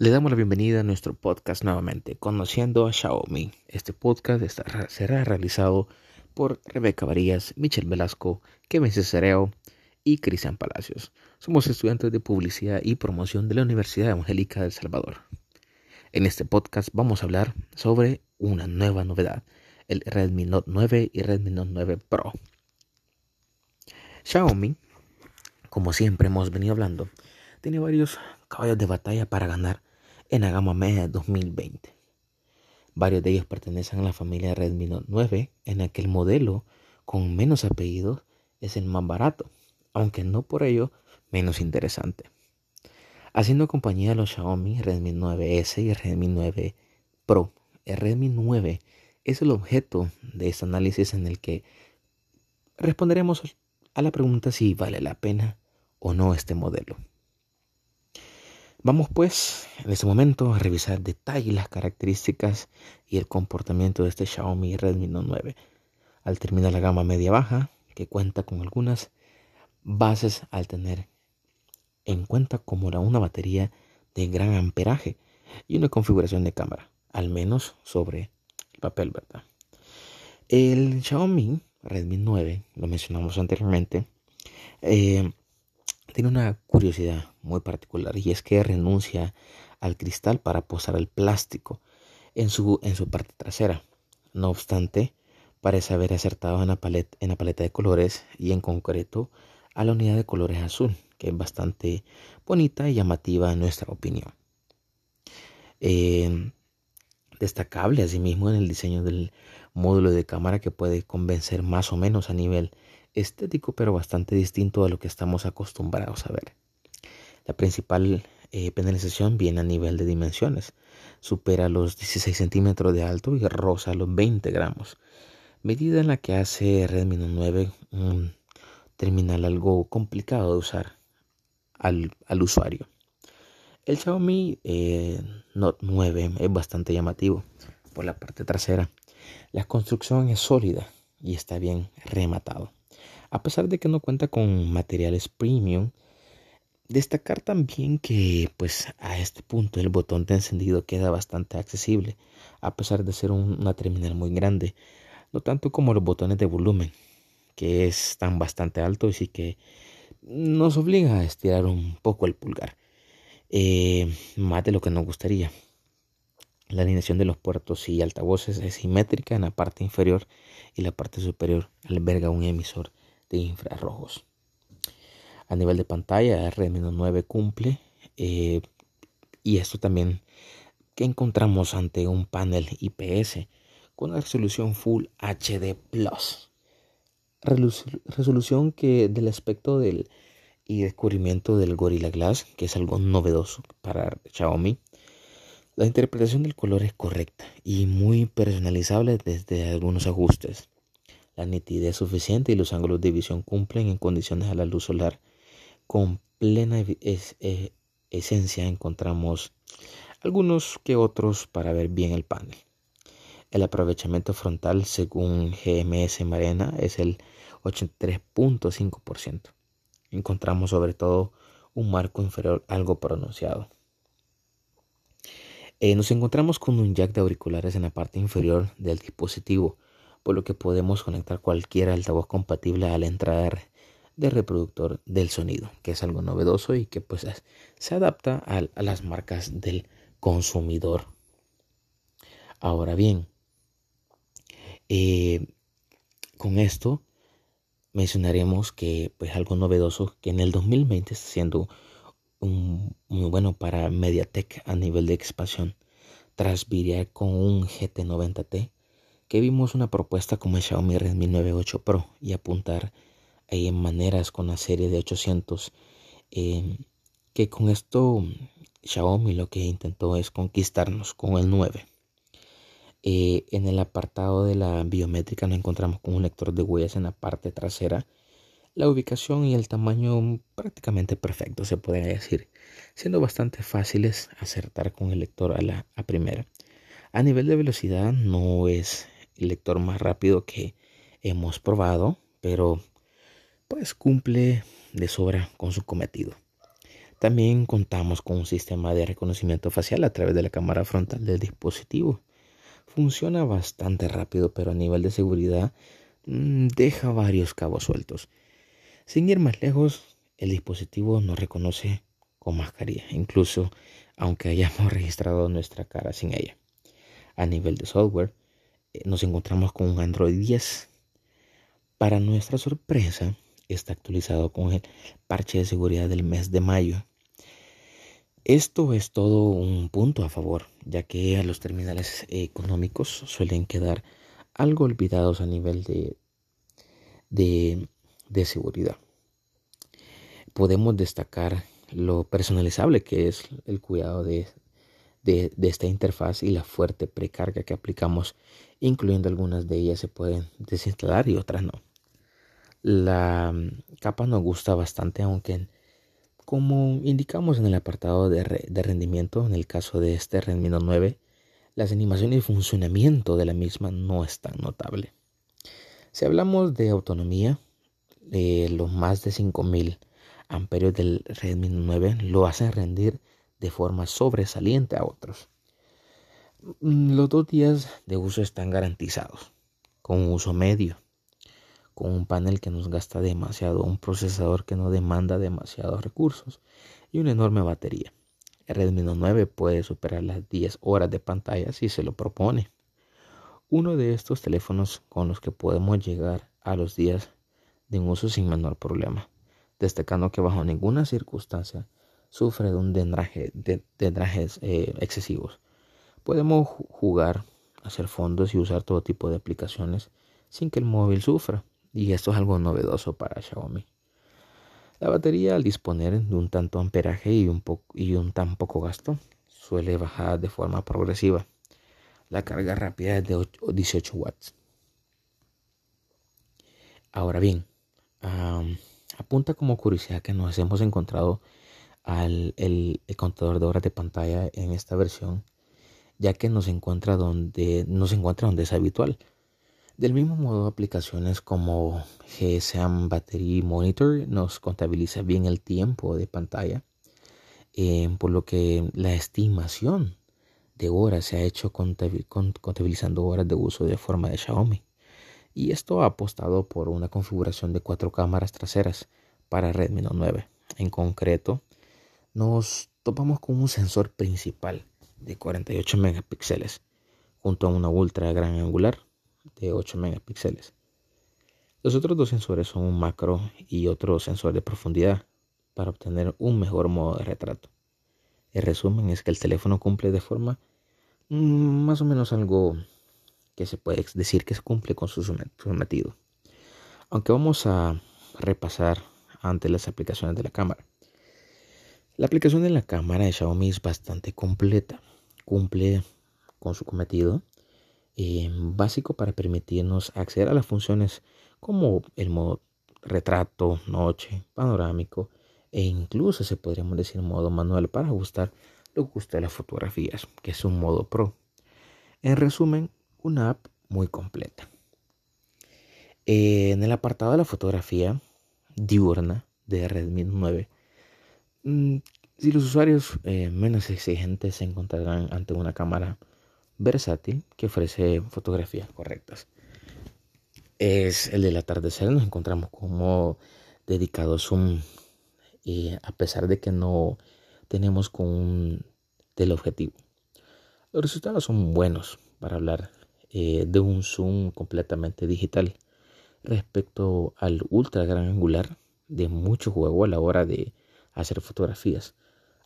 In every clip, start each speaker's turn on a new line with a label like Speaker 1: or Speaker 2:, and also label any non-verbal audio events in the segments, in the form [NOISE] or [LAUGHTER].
Speaker 1: Le damos la bienvenida a nuestro podcast nuevamente, Conociendo a Xiaomi. Este podcast será realizado por Rebeca Varías, Michelle Velasco, Kevin Cesareo y Cristian Palacios. Somos estudiantes de publicidad y promoción de la Universidad Evangélica de El Salvador. En este podcast vamos a hablar sobre una nueva novedad, el Redmi Note 9 y Redmi Note 9 Pro. Xiaomi, como siempre hemos venido hablando, tiene varios caballos de batalla para ganar en la gama media 2020. Varios de ellos pertenecen a la familia Redmi Note 9, en la que el modelo con menos apellidos es el más barato, aunque no por ello menos interesante. Haciendo compañía a los Xiaomi Redmi 9S y Redmi 9 Pro. El Redmi 9 es el objeto de este análisis en el que responderemos a la pregunta si vale la pena o no este modelo. Vamos pues en este momento a revisar detalle las características y el comportamiento de este Xiaomi Redmi Note 9. Al terminar la gama media baja, que cuenta con algunas bases al tener en cuenta como una batería de gran amperaje y una configuración de cámara, al menos sobre el papel, ¿verdad? El Xiaomi Redmi 9, lo mencionamos anteriormente, eh, tiene una curiosidad muy particular y es que renuncia al cristal para posar el plástico en su, en su parte trasera. No obstante, parece haber acertado en la, paleta, de colores y en concreto a la unidad de colores azul, que es bastante bonita y llamativa en nuestra opinión. Eh, destacable asimismo en el diseño del módulo de cámara que puede convencer más o menos a nivel estético, pero bastante distinto a lo que estamos acostumbrados a ver. La principal eh, penalización viene a nivel de dimensiones. Supera los 16 centímetros de alto y roza los 20 gramos. Medida en la que hace Redmi Note 9 un terminal algo complicado de usar al, usuario. El Xiaomi eh, Note 9 es bastante llamativo por la parte trasera. La construcción es sólida y está bien rematado. A pesar de que no cuenta con materiales premium, destacar también que pues a este punto el botón de encendido queda bastante accesible, a pesar de ser una terminal muy grande, no tanto como los botones de volumen, que están bastante altos y que nos obliga a estirar un poco el pulgar, eh, más de lo que nos gustaría. La alineación de los puertos y altavoces es simétrica en la parte inferior y la parte superior alberga un emisor de infrarrojos. A nivel de pantalla, R-9 cumple eh, y esto también que encontramos ante un panel IPS con una resolución Full HD Plus. Resolución que del aspecto del y descubrimiento del Gorilla Glass, que es algo novedoso para Xiaomi. La interpretación del color es correcta y muy personalizable desde algunos ajustes. La nitidez suficiente y los ángulos de visión cumplen en condiciones a la luz solar. Con plena esencia encontramos algunos que otros para ver bien el panel. El aprovechamiento frontal según GMS Marena es el 83.5%. Encontramos sobre todo un marco inferior algo pronunciado. Eh, nos encontramos con un jack de auriculares en la parte inferior del dispositivo por lo que podemos conectar cualquier altavoz compatible a la entrada de reproductor del sonido, que es algo novedoso y que pues se adapta a, las marcas del consumidor. Ahora bien, eh, con esto mencionaremos que pues algo novedoso que en el 2020 está siendo muy bueno para MediaTek a nivel de expansión tras con un GT90T que vimos una propuesta como el Xiaomi Redmi 9 8 Pro y apuntar en maneras con la serie de 800 em, que con esto Xiaomi lo que intentó es conquistarnos con el 9 eh, en el apartado de la biométrica nos encontramos con un lector de huellas en la parte trasera. La ubicación y el tamaño prácticamente perfecto se puede decir siendo bastante fáciles acertar con el lector a la primera. A nivel de velocidad no es lector más rápido que hemos probado, pero pues cumple de sobra con su cometido. También contamos con un sistema de reconocimiento facial a través de la cámara frontal del dispositivo. Funciona bastante rápido, pero a nivel de seguridad mm, deja varios cabos sueltos. Sin ir más lejos, el dispositivo nos reconoce con mascarilla, incluso aunque hayamos [LAUGHS] registrado nuestra cara sin ella. A nivel de software, nos encontramos con un Android 10. Para nuestra sorpresa, está actualizado con el parche de seguridad del mes de mayo. Esto es todo un punto a favor, ya que los terminales económicos suelen quedar algo olvidados a nivel de, de seguridad. Podemos destacar lo personalizable que es el cuidado de, de, esta interfaz y la fuerte precarga que aplicamos, incluyendo algunas de ellas se pueden desinstalar y otras no. La mm, capa nos gusta bastante, aunque como indicamos en el apartado de, de rendimiento, en el caso de este Redmi Note 9, las animaciones y funcionamiento de la misma no es tan notable. Si hablamos de autonomía, eh, los más de 5000 amperios del Redmi 9 lo hacen rendir de forma sobresaliente a otros. Mm, los dos días de uso están garantizados, con un uso medio, con un panel que nos gasta demasiado, un procesador que no demanda demasiados recursos y una enorme batería. El Redmi 9 puede superar las 10 horas de pantalla si se lo propone. Uno de estos teléfonos con los que podemos llegar a los días de un uso sin menor problema destacando que bajo ninguna circunstancia sufre de un dendraje, de, eh, excesivos. Podemos jugar, hacer fondos y usar todo tipo de aplicaciones sin que el móvil sufra, y esto es algo novedoso para Xiaomi. La batería al disponer de un tanto amperaje y un, y un tan poco gasto suele bajar de forma progresiva. La carga rápida es de 18 watts. Ahora bien, Apunta como curiosidad que nos hemos encontrado al el, contador de horas de pantalla en esta versión, ya que nos encuentra donde nos encuentra donde es habitual. Del mismo modo, aplicaciones como GSM Battery Monitor nos contabiliza bien el tiempo de pantalla, eh, por lo que la estimación de horas se ha hecho contabilizando horas de uso de forma de Xiaomi y esto ha apostado por una configuración de cuatro cámaras traseras para Redmi Note 9. En concreto, nos topamos con un sensor principal de 48 megapíxeles junto a una ultra gran angular de 8 megapíxeles. Los otros dos sensores son un macro y otro sensor de profundidad para obtener un mejor modo de retrato. El resumen es que el teléfono cumple de forma mm, más o menos algo que se puede decir que se cumple con su sometido. Aunque vamos a repasar ante las aplicaciones de la cámara. La aplicación de la cámara de Xiaomi es bastante completa. Cumple con su cometido eh, básico para permitirnos acceder a las funciones como el modo retrato, noche, panorámico e incluso se podríamos decir modo manual para ajustar lo que gusta las fotografías, que es un modo pro. En resumen, una app muy completa. Eh, en el apartado de la fotografía diurna de Redmi 9, mm, si los usuarios eh, menos exigentes se encontrarán ante una cámara versátil que ofrece fotografías correctas. Es el del atardecer, nos encontramos como dedicado zoom y a pesar de que no tenemos con un teleobjetivo. Los resultados son buenos para hablar eh, de un zoom completamente digital respecto al ultra gran angular de mucho juego a la hora de hacer fotografías,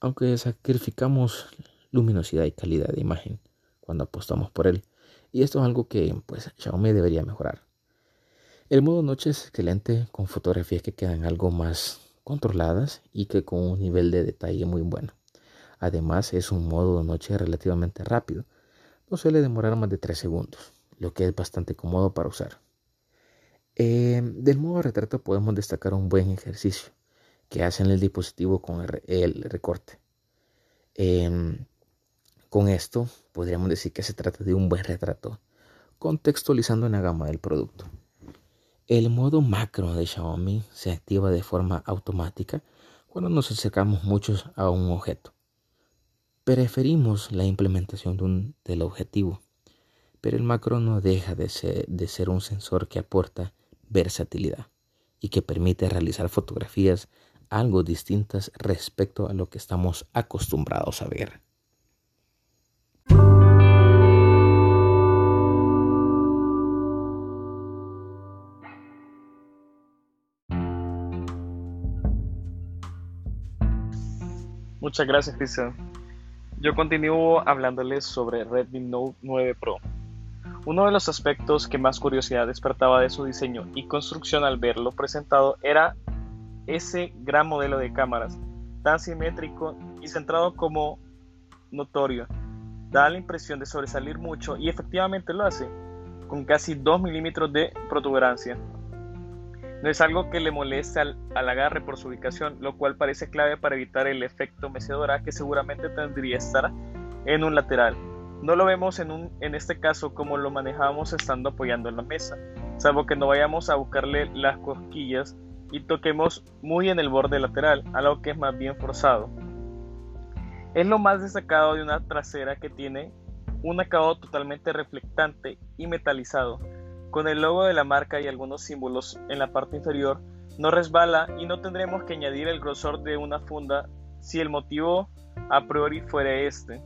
Speaker 1: aunque sacrificamos luminosidad y calidad de imagen cuando apostamos por él. Y esto es algo que pues Xiaomi debería mejorar. El modo noche es excelente con fotografías que quedan algo más controladas y que con un nivel de detalle muy bueno. Además es un modo de noche relativamente rápido, no suele demorar más de 3 segundos, lo que es bastante cómodo para usar. Eh, del modo retrato podemos destacar un buen ejercicio que hace en el dispositivo con el, recorte. Em, con esto podríamos decir que se trata de un buen retrato, contextualizando en la gama del producto. El modo macro de Xiaomi se activa de forma automática cuando nos acercamos muchos a un objeto. Preferimos la implementación del objetivo, pero el macro no deja de ser un sensor que aporta versatilidad y que permite realizar fotografías algo distintas respecto a lo que estamos acostumbrados a ver.
Speaker 2: Muchas gracias, Cristian. Yo continúo hablándoles sobre Redmi Note 9 Pro. Uno de los aspectos que más curiosidad despertaba de su diseño y construcción al verlo presentado era ese gran modelo de cámaras, tan simétrico y centrado como notorio. Da la impresión de sobresalir mucho y efectivamente lo hace, con casi 2 milímetros de protuberancia. No es algo que le moleste al, agarre por su ubicación, lo cual parece clave para evitar el efecto mecedora que seguramente tendría estar en un lateral. No lo vemos en, un, en este caso como lo manejábamos estando apoyando en la mesa, salvo que no vayamos a buscarle las cosquillas y toquemos muy en el borde lateral, algo que es más bien forzado. Es lo más destacado de una trasera que tiene un acabado totalmente reflectante y metalizado, con el logo de la marca y algunos símbolos en la parte inferior, no resbala y no tendremos que añadir el grosor de una funda si el motivo a priori fuera este.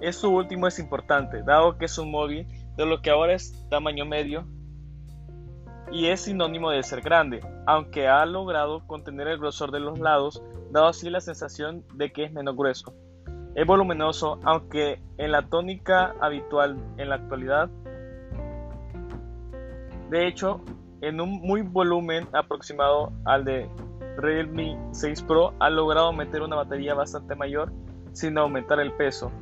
Speaker 2: Esto último es importante, dado que es un móvil de lo que ahora es tamaño medio y es sinónimo de ser grande, aunque ha logrado contener el grosor de los lados, dado así la sensación de que es menos grueso. Es voluminoso, aunque en la tónica habitual en la actualidad. De hecho, en un muy volumen aproximado al de Realme 6 Pro, ha logrado meter una batería bastante mayor sin aumentar el peso.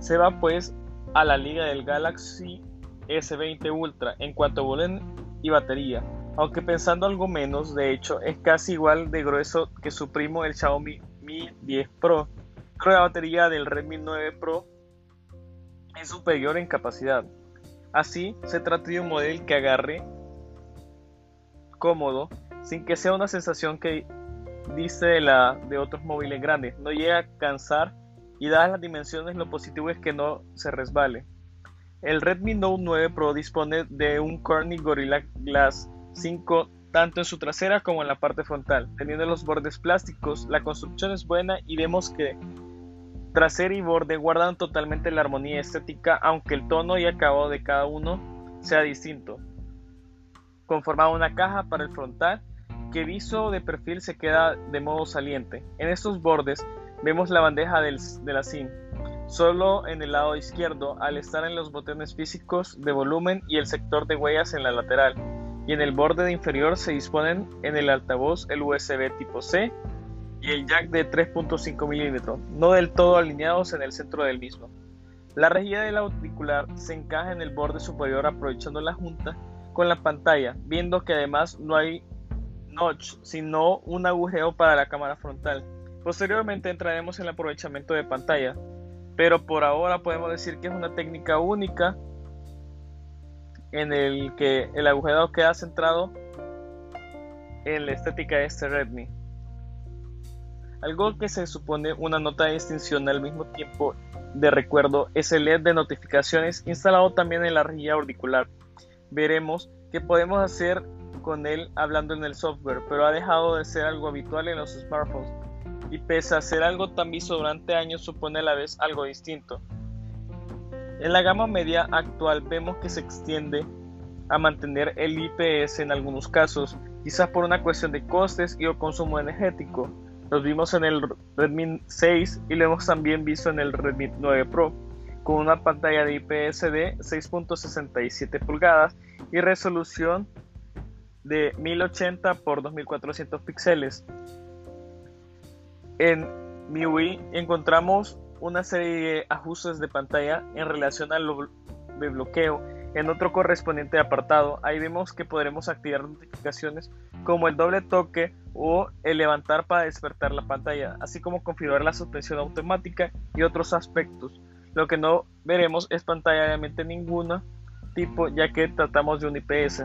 Speaker 2: Se va pues a la liga del Galaxy S20 Ultra en cuanto a volumen y batería, aunque pensando algo menos, de hecho es casi igual de grueso que su primo el Xiaomi Mi 10 Pro. Pero la batería del Redmi 9 Pro es superior en capacidad. Así, se trata de un modelo que agarre cómodo, sin que sea una sensación que dice de, la, de otros móviles grandes. No llega a cansar y dadas las dimensiones lo positivo es que no se resbale. El Redmi Note 9 Pro dispone de un Corning Gorilla Glass 5 tanto en su trasera como en la parte frontal, teniendo los bordes plásticos, la construcción es buena y vemos que trasera y borde guardan totalmente la armonía estética aunque el tono y acabado de cada uno sea distinto. Conformaba una caja para el frontal que visto de perfil se queda de modo saliente. En estos bordes Vemos la bandeja de la SIM, solo en el lado izquierdo al estar en los botones físicos de volumen y el sector de huellas en la lateral, y en el borde inferior se disponen en el altavoz el USB tipo C y el jack de 3.5 milímetros, no del todo alineados en el centro del mismo. La rejilla del auricular se encaja en el borde superior aprovechando la junta con la pantalla, viendo que además no hay notch, sino un agujero para la cámara frontal. Posteriormente entraremos en el aprovechamiento de pantalla, pero por ahora podemos decir que es una técnica única en el que el agujeado queda centrado en la estética de este Redmi. Algo que se supone una nota de distinción al mismo tiempo de recuerdo es el LED de notificaciones instalado también en la rejilla auricular. Veremos qué podemos hacer con él hablando en el software, pero ha dejado de ser algo habitual en los smartphones y pese a ser algo tan visto durante años supone a la vez algo distinto. En la gama media actual vemos que se extiende a mantener el IPS en algunos casos, quizás por una cuestión de costes y o consumo energético. Los vimos en el Redmi 6 y lo hemos también visto en el Redmi 9 Pro, con una pantalla de IPS de 6.67 pulgadas y resolución de 1080 x 2400 píxeles. En MIUI encontramos una serie de ajustes de pantalla en relación al bloqueo. En otro correspondiente apartado, ahí vemos que podremos activar notificaciones como el doble toque o el levantar para despertar la pantalla, así como configurar la suspensión automática y otros aspectos. Lo que no veremos es pantalla obviamente ninguna tipo, ya que tratamos de un IPS.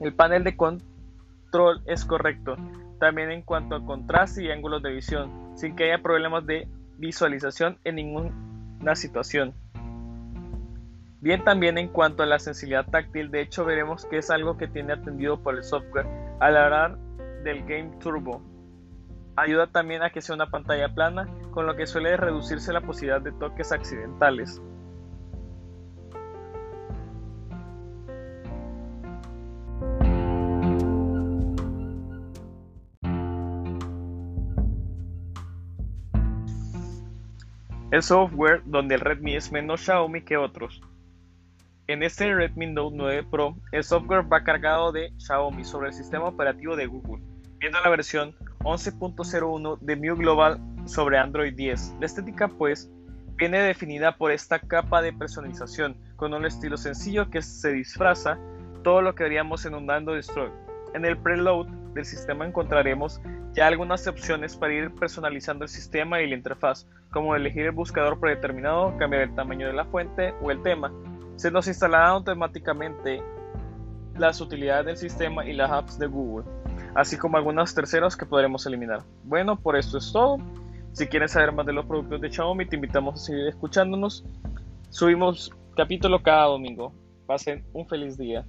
Speaker 2: El panel de control es correcto, también en cuanto a contraste y ángulos de visión, sin que haya problemas de visualización en ninguna situación. Bien también en cuanto a la sensibilidad táctil, de hecho veremos que es algo que tiene atendido por el software al hablar del Game Turbo. Ayuda también a que sea una pantalla plana, con lo que suele reducirse la posibilidad de toques accidentales. El software donde el Redmi es menos Xiaomi que otros. En este Redmi Note 9 Pro, el software va cargado de Xiaomi sobre el sistema operativo de Google, viendo la versión 11.01 de MIUI Global sobre Android 10. La estética, pues, viene definida por esta capa de personalización, con un estilo sencillo que se disfraza todo lo que veríamos en un Android Store. En el preload del sistema encontraremos ya algunas opciones para ir personalizando el sistema y la interfaz, como elegir el buscador predeterminado, cambiar el tamaño de la fuente o el tema. Se nos instalarán automáticamente las utilidades del sistema y las apps de Google, así como algunos terceros que podremos eliminar. Bueno, por esto es todo. Si quieres saber más de los productos de Xiaomi, te invitamos a seguir escuchándonos. Subimos capítulo cada domingo. Pasen un feliz día.